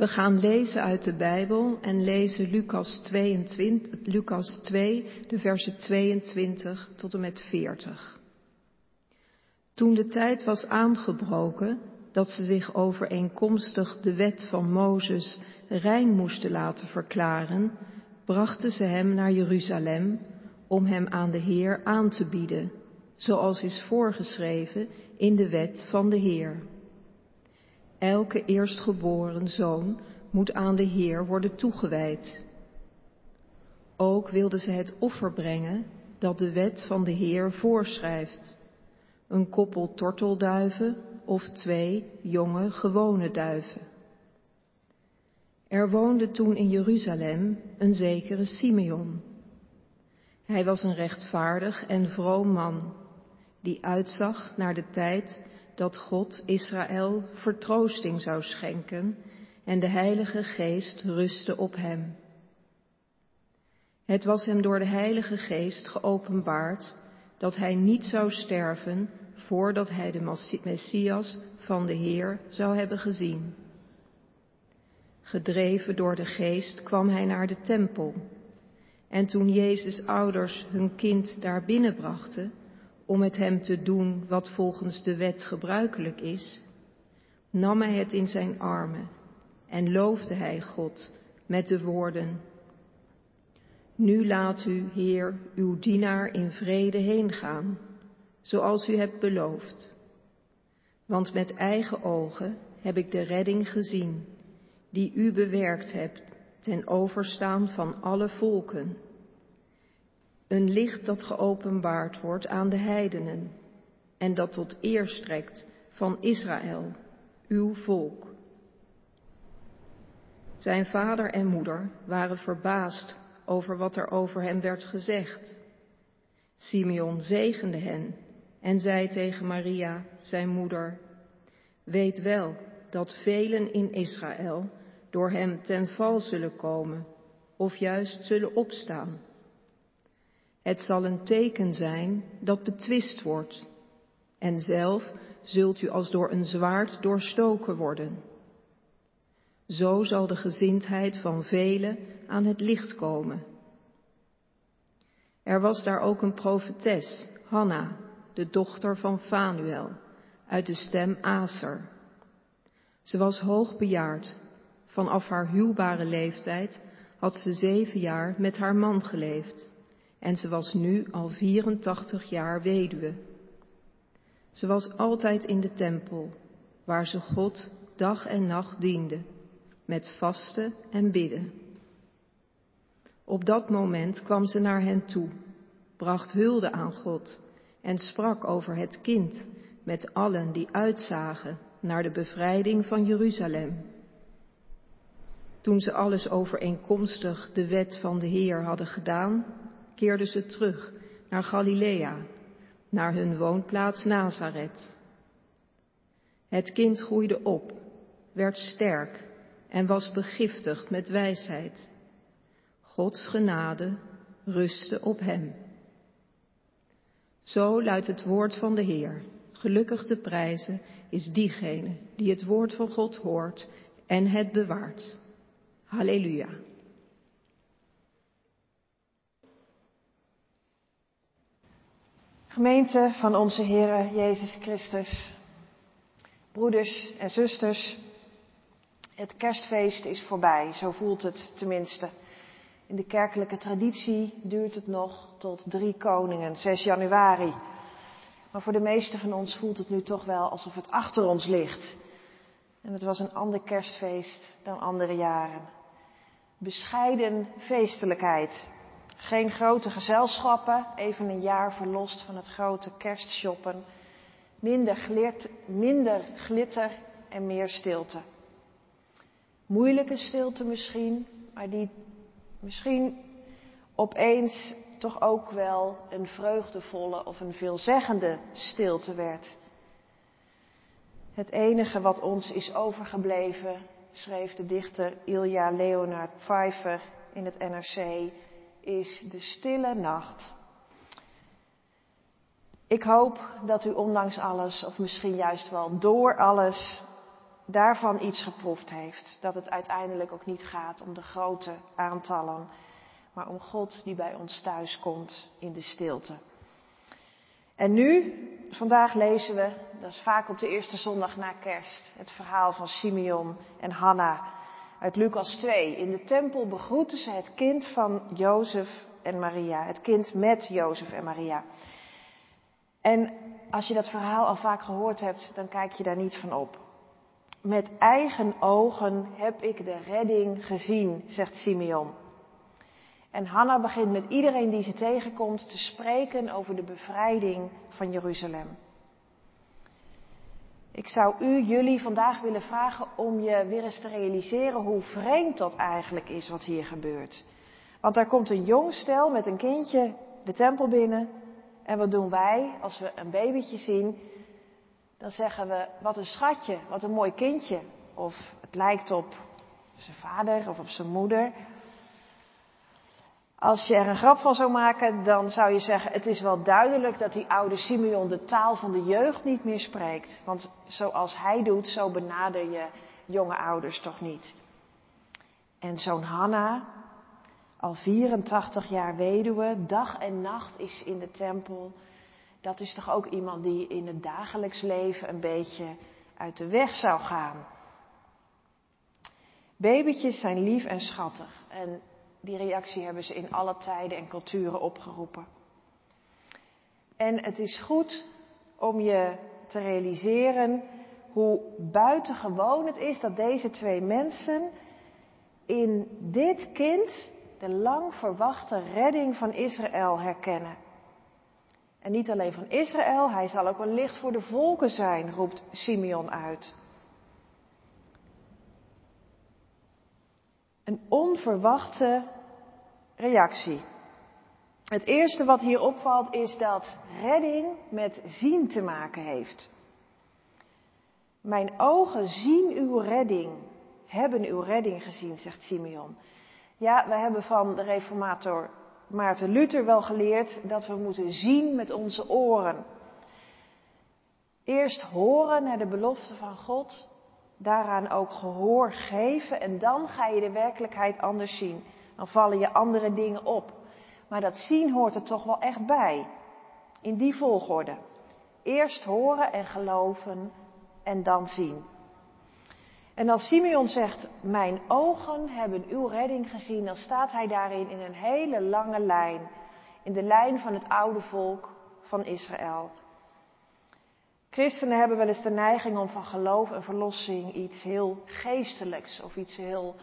We gaan lezen uit de Bijbel en lezen Lucas, 22, Lucas 2, de versen 22 tot en met 40. Toen de tijd was aangebroken dat ze zich overeenkomstig de wet van Mozes rein moesten laten verklaren, brachten ze hem naar Jeruzalem om hem aan de Heer aan te bieden, zoals is voorgeschreven in de wet van de Heer. Elke eerstgeboren zoon moet aan de Heer worden toegewijd. Ook wilden ze het offer brengen dat de wet van de Heer voorschrijft. Een koppel tortelduiven of twee jonge gewone duiven. Er woonde toen in Jeruzalem een zekere Simeon. Hij was een rechtvaardig en vroom man, die uitzag naar de tijd dat God Israël vertroosting zou schenken en de Heilige Geest rustte op hem. Het was hem door de Heilige Geest geopenbaard dat hij niet zou sterven voordat hij de Messias van de Heer zou hebben gezien. Gedreven door de Geest kwam hij naar de tempel. En toen Jezus' ouders hun kind daar binnenbrachten, om met hem te doen wat volgens de wet gebruikelijk is, nam hij het in zijn armen en loofde hij God met de woorden, Nu laat u, Heer, uw dienaar in vrede heen gaan, zoals u hebt beloofd. Want met eigen ogen heb ik de redding gezien, die u bewerkt hebt ten overstaan van alle volken een licht dat geopenbaard wordt aan de heidenen en dat tot eer strekt van Israël, uw volk. Zijn vader en moeder waren verbaasd over wat er over hem werd gezegd. Simeon zegende hen en zei tegen Maria, zijn moeder, Weet wel dat velen in Israël door hem ten val zullen komen of juist zullen opstaan. Het zal een teken zijn dat betwist wordt. En zelf zult u als door een zwaard doorstoken worden. Zo zal de gezindheid van velen aan het licht komen. Er was daar ook een profetes, Hanna, de dochter van Fanuel, uit de stem Aser. Ze was hoogbejaard. Vanaf haar huwbare leeftijd had ze zeven jaar met haar man geleefd en ze was nu al 84 jaar weduwe. Ze was altijd in de tempel, waar ze God dag en nacht diende, met vasten en bidden. Op dat moment kwam ze naar hen toe, bracht hulde aan God en sprak over het kind met allen die uitzagen naar de bevrijding van Jeruzalem. Toen ze alles overeenkomstig de wet van de Heer hadden gedaan, keerden ze terug naar Galilea, naar hun woonplaats Nazareth. Het kind groeide op, werd sterk en was begiftigd met wijsheid. Gods genade rustte op hem. Zo luidt het woord van de Heer. Gelukkig te prijzen is diegene die het woord van God hoort en het bewaart. Halleluja. Gemeente van onze Heer Jezus Christus, broeders en zusters, het kerstfeest is voorbij, zo voelt het tenminste. In de kerkelijke traditie duurt het nog tot drie koningen, 6 januari. Maar voor de meesten van ons voelt het nu toch wel alsof het achter ons ligt. En het was een ander kerstfeest dan andere jaren. Bescheiden feestelijkheid, geen grote gezelschappen, even een jaar verlost van het grote kerstshoppen. Minder, minder glitter en meer stilte. Moeilijke stilte misschien, maar die misschien opeens toch ook wel een vreugdevolle of een veelzeggende stilte werd. Het enige wat ons is overgebleven, schreef de dichter Ilja Leonard Pfeiffer in het NRC, is de stille nacht. Ik hoop dat u ondanks alles, of misschien juist wel door alles, daarvan iets geproefd heeft. Dat het uiteindelijk ook niet gaat om de grote aantallen, maar om God die bij ons thuis komt in de stilte. En nu, vandaag lezen we, dat is vaak op de eerste zondag na kerst, het verhaal van Simeon en Hanna uit Lucas 2. In de tempel begroeten ze het kind van Jozef en Maria, het kind met Jozef en Maria. En als je dat verhaal al vaak gehoord hebt, dan kijk je daar niet van op. Met eigen ogen heb ik de redding gezien, zegt Simeon. En Hanna begint met iedereen die ze tegenkomt te spreken over de bevrijding van Jeruzalem. Ik zou u, jullie vandaag willen vragen om je weer eens te realiseren hoe vreemd dat eigenlijk is wat hier gebeurt. Want daar komt een jong stel met een kindje de tempel binnen. En wat doen wij als we een babytje zien? Dan zeggen we, wat een schatje, wat een mooi kindje. Of het lijkt op zijn vader of op zijn moeder. Als je er een grap van zou maken, dan zou je zeggen, het is wel duidelijk dat die oude Simeon de taal van de jeugd niet meer spreekt. Want zoals hij doet, zo benader je jonge ouders toch niet. En zo'n Hanna, al 84 jaar weduwe, dag en nacht is in de tempel. Dat is toch ook iemand die in het dagelijks leven een beetje uit de weg zou gaan. Babytjes zijn lief en schattig. En die reactie hebben ze in alle tijden en culturen opgeroepen. En het is goed om je te realiseren hoe buitengewoon het is dat deze twee mensen in dit kind de lang verwachte redding van Israël herkennen. En niet alleen van Israël, hij zal ook een licht voor de volken zijn, roept Simeon uit. Een onverwachte reactie. Het eerste wat hier opvalt is dat redding met zien te maken heeft. Mijn ogen zien uw redding, hebben uw redding gezien, zegt Simeon. Ja, we hebben van de reformator Maarten Luther wel geleerd dat we moeten zien met onze oren. Eerst horen naar de belofte van God, daaraan ook gehoor geven en dan ga je de werkelijkheid anders zien. Dan vallen je andere dingen op. Maar dat zien hoort er toch wel echt bij. In die volgorde. Eerst horen en geloven en dan zien. En als Simeon zegt, mijn ogen hebben uw redding gezien, dan staat hij daarin in een hele lange lijn. In de lijn van het oude volk van Israël. Christenen hebben wel eens de neiging om van geloof en verlossing iets heel geestelijks of iets heel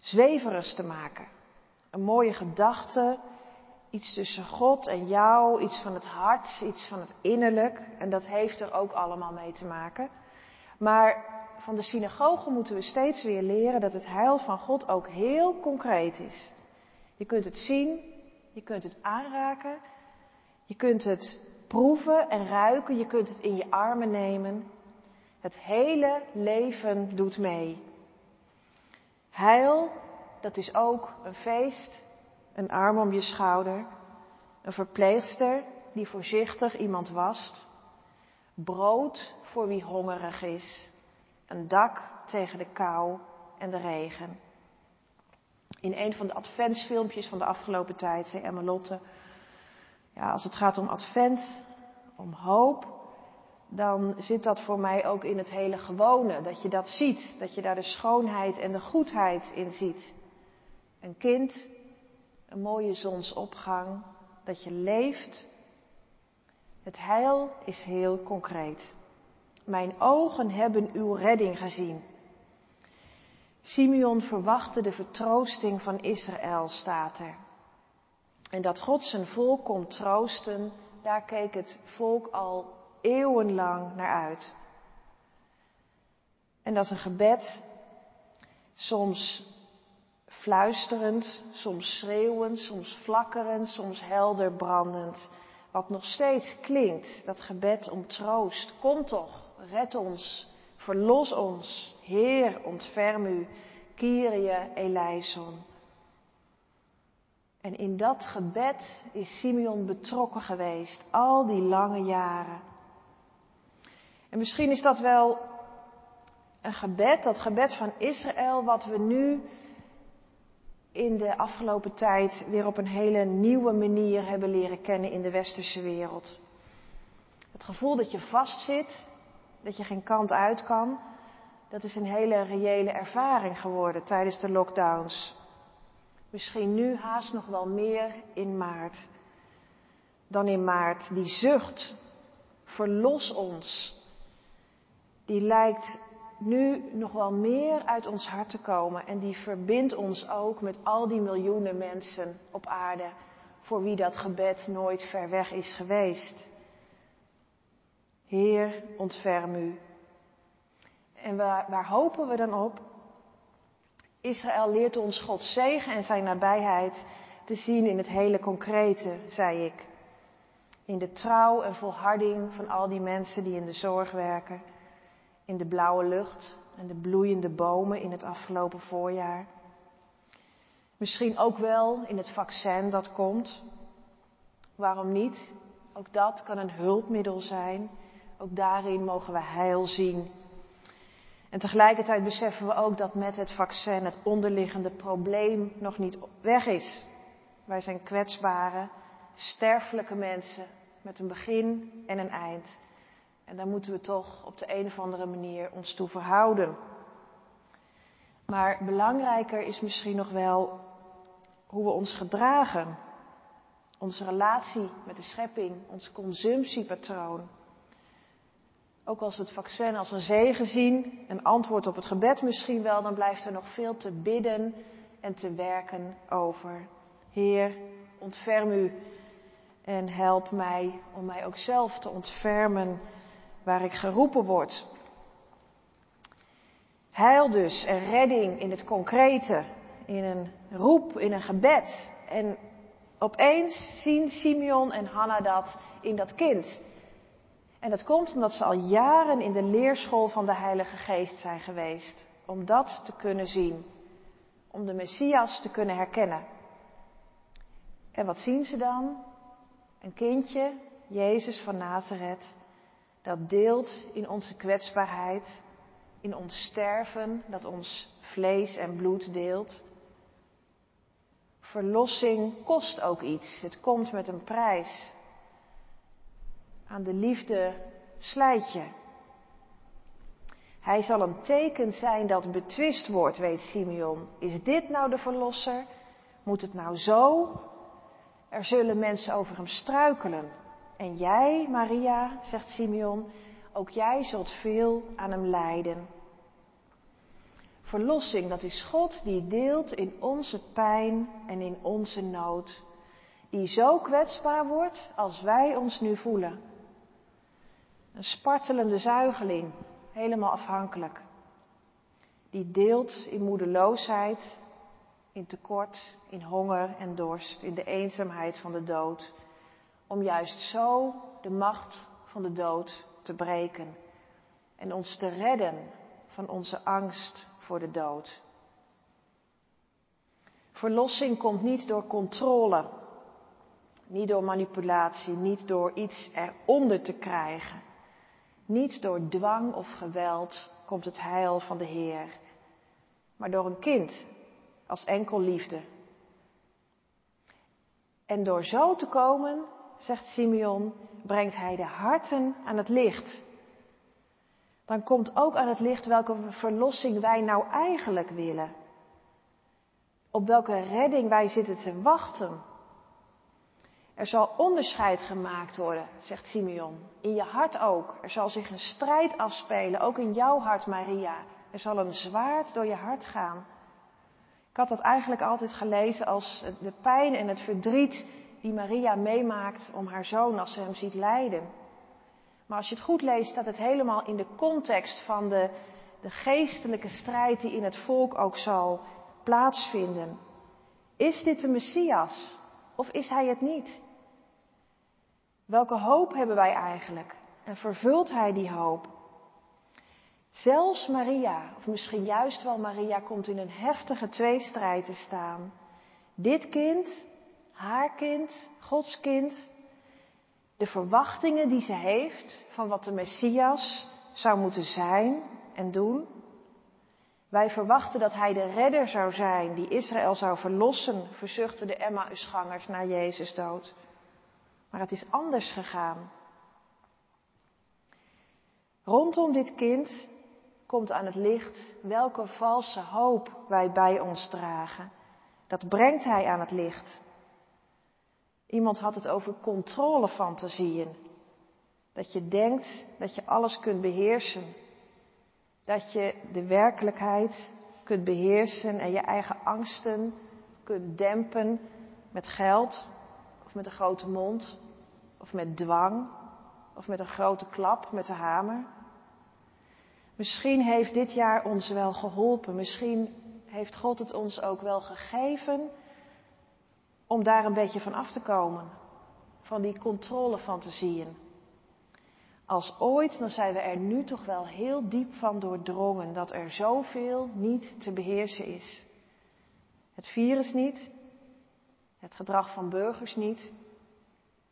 zweverigs te maken. Een mooie gedachte, iets tussen God en jou, iets van het hart, iets van het innerlijk. En dat heeft er ook allemaal mee te maken. Maar van de synagoge moeten we steeds weer leren dat het heil van God ook heel concreet is. Je kunt het zien, je kunt het aanraken, je kunt het proeven en ruiken, je kunt het in je armen nemen. Het hele leven doet mee. Heil, dat is ook een feest, een arm om je schouder, een verpleegster die voorzichtig iemand wast, brood voor wie hongerig is, een dak tegen de kou en de regen. In een van de adventsfilmpjes van de afgelopen tijd zei Emma Lotte, ja, als het gaat om advent, om hoop, dan zit dat voor mij ook in het hele gewone. Dat je dat ziet, dat je daar de schoonheid en de goedheid in ziet. Een kind, een mooie zonsopgang, dat je leeft. Het heil is heel concreet. Mijn ogen hebben uw redding gezien. Simeon verwachtte de vertroosting van Israël, staat er. En dat God zijn volk kon troosten, daar keek het volk al eeuwenlang naar uit. En dat is een gebed, soms fluisterend, soms schreeuwend, soms flakkerend, soms helder brandend. Wat nog steeds klinkt, dat gebed om troost. Kom toch, red ons, verlos ons, Heer, ontferm u, Kyrie eleison. En in dat gebed is Simeon betrokken geweest, al die lange jaren. En misschien is dat wel Een gebed, dat gebed van Israël, wat we nu in de afgelopen tijd weer op een hele nieuwe manier hebben leren kennen in de westerse wereld. Het gevoel dat je vastzit, dat je geen kant uit kan, dat is een hele reële ervaring geworden tijdens de lockdowns. Misschien nu haast nog wel meer in maart dan in maart. Die zucht, verlos ons, die lijkt nu nog wel meer uit ons hart te komen en die verbindt ons ook met al die miljoenen mensen op aarde voor wie dat gebed nooit ver weg is geweest. Heer, ontferm u. En waar, waar hopen we dan op? Israël leert ons Gods zegen en zijn nabijheid te zien in het hele concrete, zei ik. In de trouw en volharding van al die mensen die in de zorg werken, in de blauwe lucht en de bloeiende bomen in het afgelopen voorjaar. Misschien ook wel in het vaccin dat komt. Waarom niet? Ook dat kan een hulpmiddel zijn. Ook daarin mogen we heil zien. En tegelijkertijd beseffen we ook dat met het vaccin het onderliggende probleem nog niet weg is. Wij zijn kwetsbare, sterfelijke mensen met een begin en een eind. En daar moeten we toch op de een of andere manier ons toe verhouden. Maar belangrijker is misschien nog wel hoe we ons gedragen. Onze relatie met de schepping, ons consumptiepatroon. Ook als we het vaccin als een zegen zien, een antwoord op het gebed misschien wel, dan blijft er nog veel te bidden en te werken over. Heer, ontferm u en help mij om mij ook zelf te ontfermen waar ik geroepen word. Heil dus en redding in het concrete, in een roep, in een gebed. En opeens zien Simeon en Hanna dat in dat kind. En dat komt omdat ze al jaren in de leerschool van de Heilige Geest zijn geweest. Om dat te kunnen zien. Om de Messias te kunnen herkennen. En wat zien ze dan? Een kindje, Jezus van Nazareth, dat deelt in onze kwetsbaarheid, in ons sterven, dat ons vlees en bloed deelt. Verlossing kost ook iets. Het komt met een prijs. Aan de liefde slijt je. Hij zal een teken zijn dat betwist wordt, weet Simeon. Is dit nou de verlosser? Moet het nou zo? Er zullen mensen over hem struikelen. En jij, Maria, zegt Simeon, ook jij zult veel aan hem lijden. Verlossing, dat is God die deelt in onze pijn en in onze nood. Die zo kwetsbaar wordt als wij ons nu voelen. Een spartelende zuigeling, helemaal afhankelijk. Die deelt in moedeloosheid, in tekort, in honger en dorst, in de eenzaamheid van de dood om juist zo de macht van de dood te breken en ons te redden van onze angst voor de dood. Verlossing komt niet door controle, niet door manipulatie, niet door iets eronder te krijgen. Niet door dwang of geweld komt het heil van de Heer, maar door een kind als enkel liefde. En door zo te komen zegt Simeon, brengt hij de harten aan het licht. Dan komt ook aan het licht welke verlossing wij nou eigenlijk willen. Op welke redding wij zitten te wachten. Er zal onderscheid gemaakt worden, zegt Simeon. In je hart ook. Er zal zich een strijd afspelen, ook in jouw hart, Maria. Er zal een zwaard door je hart gaan. Ik had dat eigenlijk altijd gelezen als de pijn en het verdriet die Maria meemaakt om haar zoon als ze hem ziet lijden. Maar als je het goed leest, staat het helemaal in de context van de, de geestelijke strijd die in het volk ook zal plaatsvinden. Is dit de Messias of is hij het niet? Welke hoop hebben wij eigenlijk? En vervult hij die hoop? Zelfs Maria, of misschien juist wel Maria, komt in een heftige tweestrijd te staan. Dit kind haar kind, Gods kind, de verwachtingen die ze heeft van wat de Messias zou moeten zijn en doen. Wij verwachten dat hij de redder zou zijn die Israël zou verlossen, verzuchten de Emmausgangers na Jezus dood. Maar het is anders gegaan. Rondom dit kind komt aan het licht welke valse hoop wij bij ons dragen. Dat brengt hij aan het licht. Iemand had het over controlefantasieën. Dat je denkt dat je alles kunt beheersen. Dat je de werkelijkheid kunt beheersen en je eigen angsten kunt dempen met geld of met een grote mond of met dwang of met een grote klap met de hamer. Misschien heeft dit jaar ons wel geholpen. Misschien heeft God het ons ook wel gegeven om daar een beetje van af te komen. Van die controlefantasieën. Als ooit, dan zijn we er nu toch wel heel diep van doordrongen dat er zoveel niet te beheersen is. Het virus niet, het gedrag van burgers niet.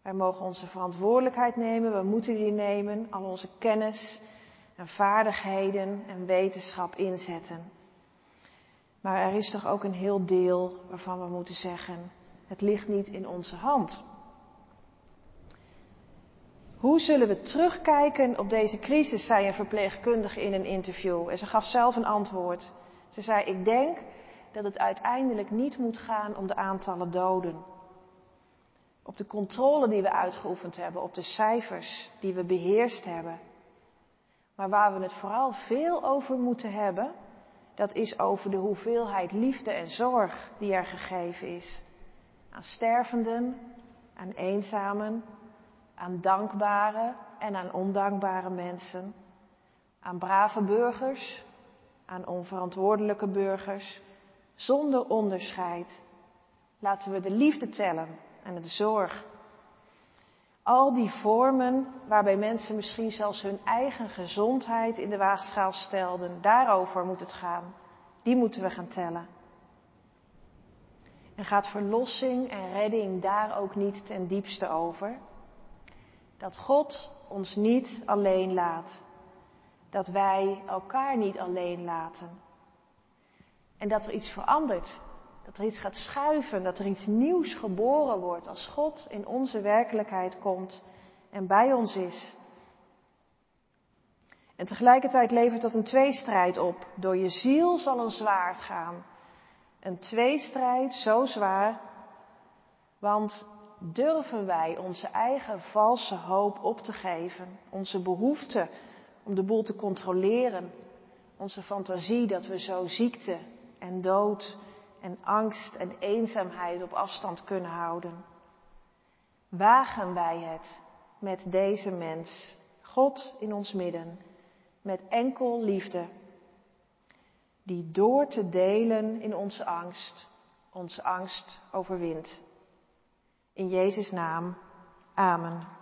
Wij mogen onze verantwoordelijkheid nemen, we moeten die nemen, al onze kennis en vaardigheden en wetenschap inzetten. Maar er is toch ook een heel deel waarvan we moeten zeggen, het ligt niet in onze hand. Hoe zullen we terugkijken op deze crisis, zei een verpleegkundige in een interview. En ze gaf zelf een antwoord. Ze zei, ik denk dat het uiteindelijk niet moet gaan om de aantallen doden. Op de controle die we uitgeoefend hebben, op de cijfers die we beheerst hebben. Maar waar we het vooral veel over moeten hebben, dat is over de hoeveelheid liefde en zorg die er gegeven is. Aan stervenden, aan eenzamen, aan dankbare en aan ondankbare mensen. Aan brave burgers, aan onverantwoordelijke burgers, zonder onderscheid. Laten we de liefde tellen en de zorg al die vormen waarbij mensen misschien zelfs hun eigen gezondheid in de waagschaal stelden, daarover moet het gaan. Die moeten we gaan tellen. En gaat verlossing en redding daar ook niet ten diepste over? Dat God ons niet alleen laat. Dat wij elkaar niet alleen laten. En dat er iets verandert dat er iets gaat schuiven, dat er iets nieuws geboren wordt als God in onze werkelijkheid komt en bij ons is. En tegelijkertijd levert dat een tweestrijd op. Door je ziel zal een zwaard gaan. Een tweestrijd zo zwaar, want durven wij onze eigen valse hoop op te geven, onze behoefte om de boel te controleren, onze fantasie dat we zo ziekte en dood en angst en eenzaamheid op afstand kunnen houden. Wagen wij het met deze mens, God in ons midden, met enkel liefde, die door te delen in onze angst, onze angst overwint. In Jezus' naam, Amen.